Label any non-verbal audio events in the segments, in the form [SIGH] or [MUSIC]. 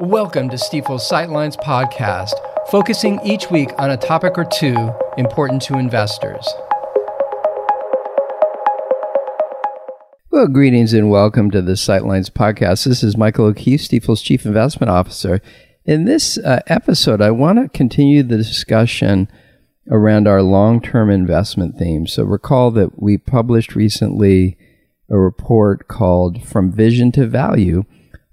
Welcome to Stifel's Sightlines podcast, focusing each week on a topic or two important to investors. Well, greetings and welcome to the Sightlines podcast. This is Michael O'Keefe, Stifel's Chief Investment Officer. In this uh, episode, I want to continue the discussion around our long term investment theme. So, recall that we published recently a report called From Vision to Value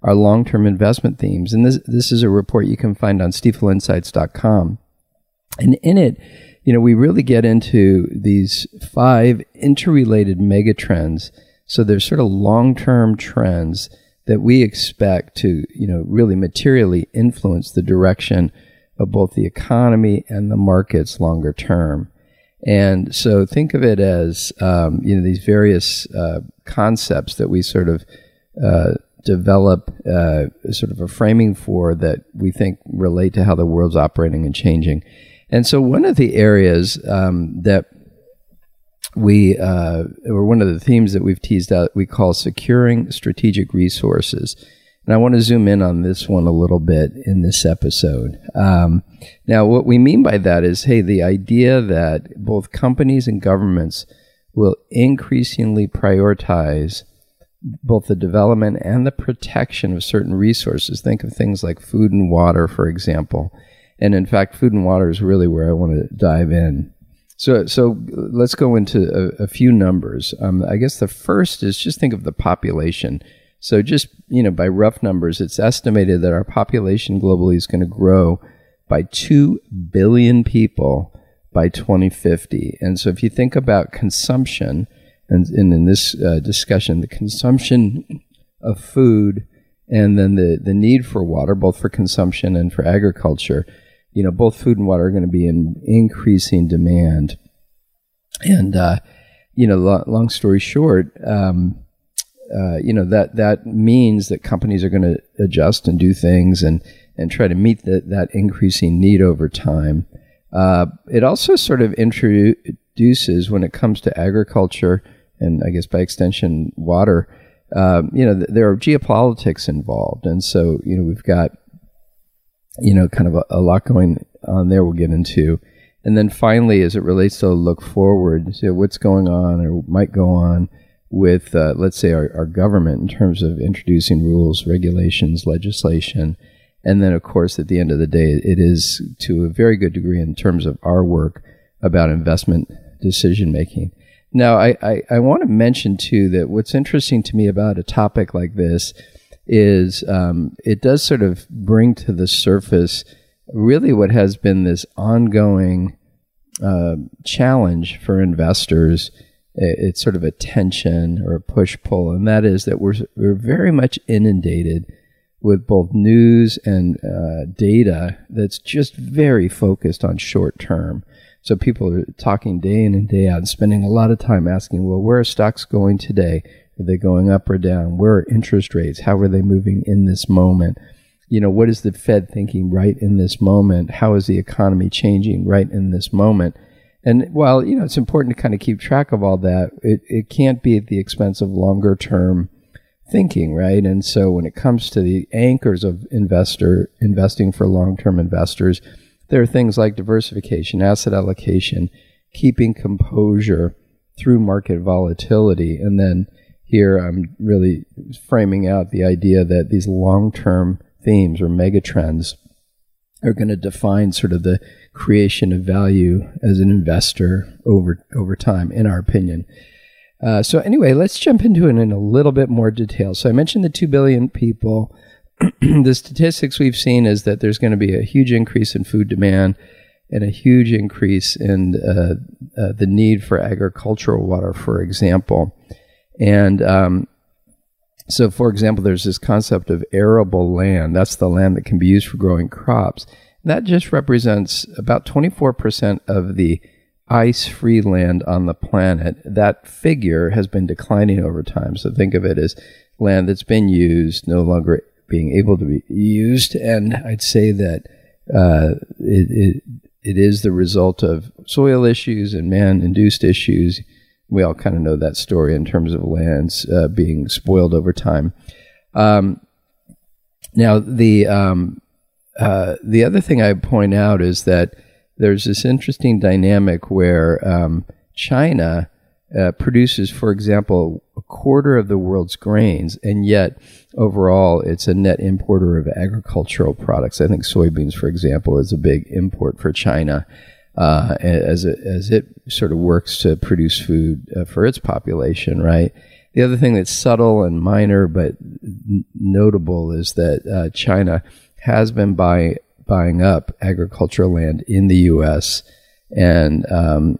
our long term investment themes. And this, this is a report you can find on stifelinsights.com. And in it, you know, we really get into these five interrelated megatrends. So there's sort of long term trends that we expect to, you know, really materially influence the direction of both the economy and the markets longer term. And so think of it as, um, you know, these various uh, concepts that we sort of uh, develop uh, sort of a framing for that we think relate to how the world's operating and changing. And so, one of the areas um, that we, uh, or one of the themes that we've teased out, we call securing strategic resources. And I want to zoom in on this one a little bit in this episode. Um, now, what we mean by that is hey, the idea that both companies and governments will increasingly prioritize both the development and the protection of certain resources. Think of things like food and water, for example. And in fact, food and water is really where I want to dive in. So, so let's go into a, a few numbers. Um, I guess the first is just think of the population. So, just you know, by rough numbers, it's estimated that our population globally is going to grow by two billion people by 2050. And so, if you think about consumption, and, and in this uh, discussion, the consumption of food and then the, the need for water, both for consumption and for agriculture, you know, both food and water are going to be in increasing demand. And, uh, you know, lo- long story short, um, uh, you know, that, that means that companies are going to adjust and do things and, and try to meet the, that increasing need over time. Uh, it also sort of introduces, when it comes to agriculture, and I guess by extension, water. Um, you know, th- there are geopolitics involved, and so you know we've got you know kind of a, a, lot going on there. We'll get into, and then finally, as it relates to look forward, so what's going on or might go on with, uh, let's say, our, our government in terms of introducing rules, regulations, legislation. And then, of course, at the end of the day, it is to a very good degree in terms of our work about investment decision making. Now, I, I, I want to mention too that what's interesting to me about a topic like this is um, it does sort of bring to the surface really what has been this ongoing uh, challenge for investors. It's sort of a tension or a push pull, and that is that we're, we're very much inundated with both news and uh, data that's just very focused on short term. So people are talking day in and day out and spending a lot of time asking, well, where are stocks going today? Are they going up or down? Where are interest rates? How are they moving in this moment? You know, what is the Fed thinking right in this moment? How is the economy changing right in this moment? And while, you know, it's important to kind of keep track of all that, it, it can't be at the expense of longer term thinking, right? And so when it comes to the anchors of investor investing for long term investors, there are things like diversification, asset allocation, keeping composure through market volatility. And then here I'm really framing out the idea that these long term themes or megatrends are going to define sort of the creation of value as an investor over over time, in our opinion. Uh, so anyway, let's jump into it in a little bit more detail. So I mentioned the two billion people [CLEARS THROAT] the statistics we've seen is that there's going to be a huge increase in food demand and a huge increase in uh, uh, the need for agricultural water, for example. And um, so, for example, there's this concept of arable land. That's the land that can be used for growing crops. that just represents about 24% of the ice free land on the planet. That figure has been declining over time. So, think of it as land that's been used, no longer being able to be used. And I'd say that uh, it, it, it is the result of soil issues and man induced issues. We all kind of know that story in terms of lands uh, being spoiled over time. Um, now the um, uh, the other thing I point out is that there's this interesting dynamic where um, China uh, produces, for example, a quarter of the world's grains, and yet overall it's a net importer of agricultural products. I think soybeans, for example, is a big import for China. Uh, as it, as it sort of works to produce food uh, for its population, right? The other thing that's subtle and minor but n- notable is that uh, China has been buy, buying up agricultural land in the U.S. and um,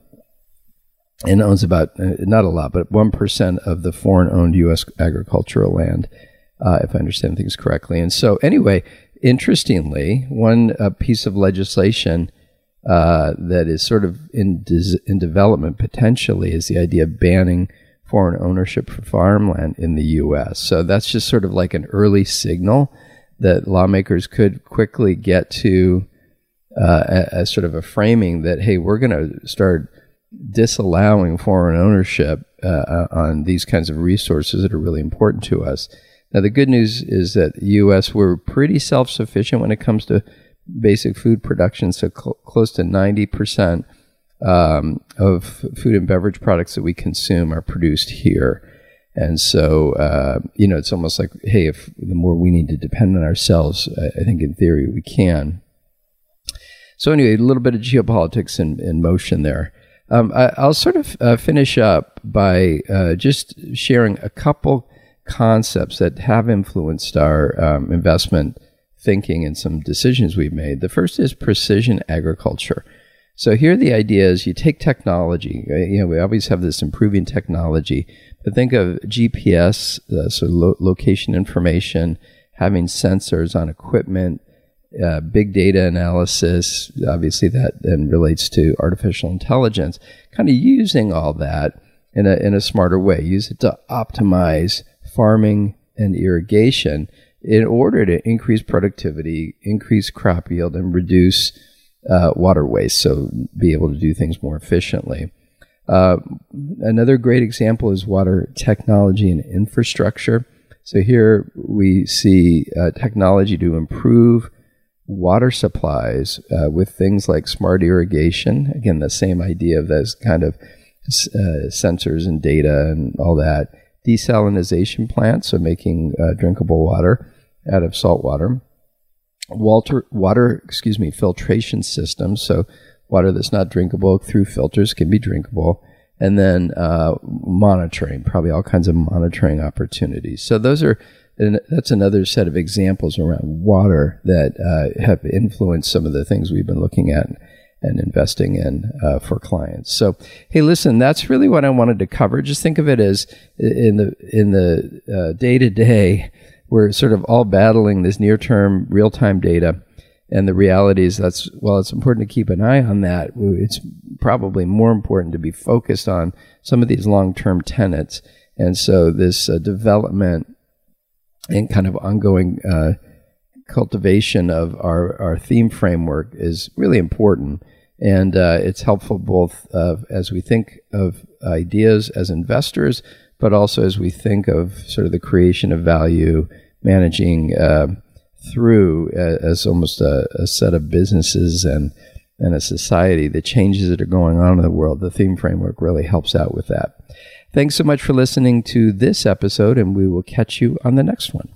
and owns about uh, not a lot, but one percent of the foreign-owned U.S. agricultural land, uh, if I understand things correctly. And so, anyway, interestingly, one uh, piece of legislation uh, that is sort of in des- in development potentially is the idea of banning foreign ownership for farmland in the U.S. So that's just sort of like an early signal that lawmakers could quickly get to uh, as sort of a framing that hey, we're going to start disallowing foreign ownership uh, uh, on these kinds of resources that are really important to us. Now, the good news is that the U.S. we're pretty self-sufficient when it comes to basic food production, so cl- close to ninety percent um, of food and beverage products that we consume are produced here. And so, uh, you know, it's almost like, hey, if the more we need to depend on ourselves, I, think in theory we can. So, anyway, a little bit of geopolitics in, in motion there. Um, I, will sort of uh, finish up by uh, just sharing a couple concepts that have influenced our um, investment thinking and some decisions we've made. The first is precision agriculture. So here the idea is you take technology. You know, we always have this improving technology, but think of GPS, uh, so lo- location information, having sensors on equipment, uh, big data analysis. Obviously, that then relates to artificial intelligence. Kind of using all that in a in a smarter way. Use it to optimize farming and irrigation in order to increase productivity, increase crop yield, and reduce uh, water waste, so be able to do things more efficiently. Uh, another great example is water technology and infrastructure. So here we see uh, technology to improve water supplies uh, with things like smart irrigation. Again, the same idea of those kind of uh, sensors and data and all that. Desalination plants, so making uh, drinkable water out of salt water water, water, excuse me, filtration systems. So water that's not drinkable through filters can be drinkable. And then uh, monitoring, probably all kinds of monitoring opportunities. So those are that's another set of examples around water that uh, have influenced some of the things we've been looking at and investing in uh, for clients. So, hey, listen, that's really what I wanted to cover. Just think of it as in the in the day to day we're sort of all battling this near term, real time data. And the reality is that's, well, it's important to keep an eye on that. It's probably more important to be focused on some of these long term tenets. And so this uh, development and kind of ongoing uh, cultivation of our, our theme framework is really important. And uh, it's helpful both as we think of ideas as investors, but also as we think of sort of the creation of value, managing uh, through uh, as almost a, a, set of businesses and and a society, the changes that are going on in the world, the theme framework really helps out with that. Thanks so much for listening to this episode, and we will catch you on the next one.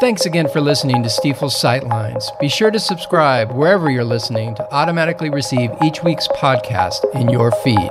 Thanks again for listening to Stifel's Sightlines. Be sure to subscribe wherever you're listening to automatically receive each week's podcast in your feed.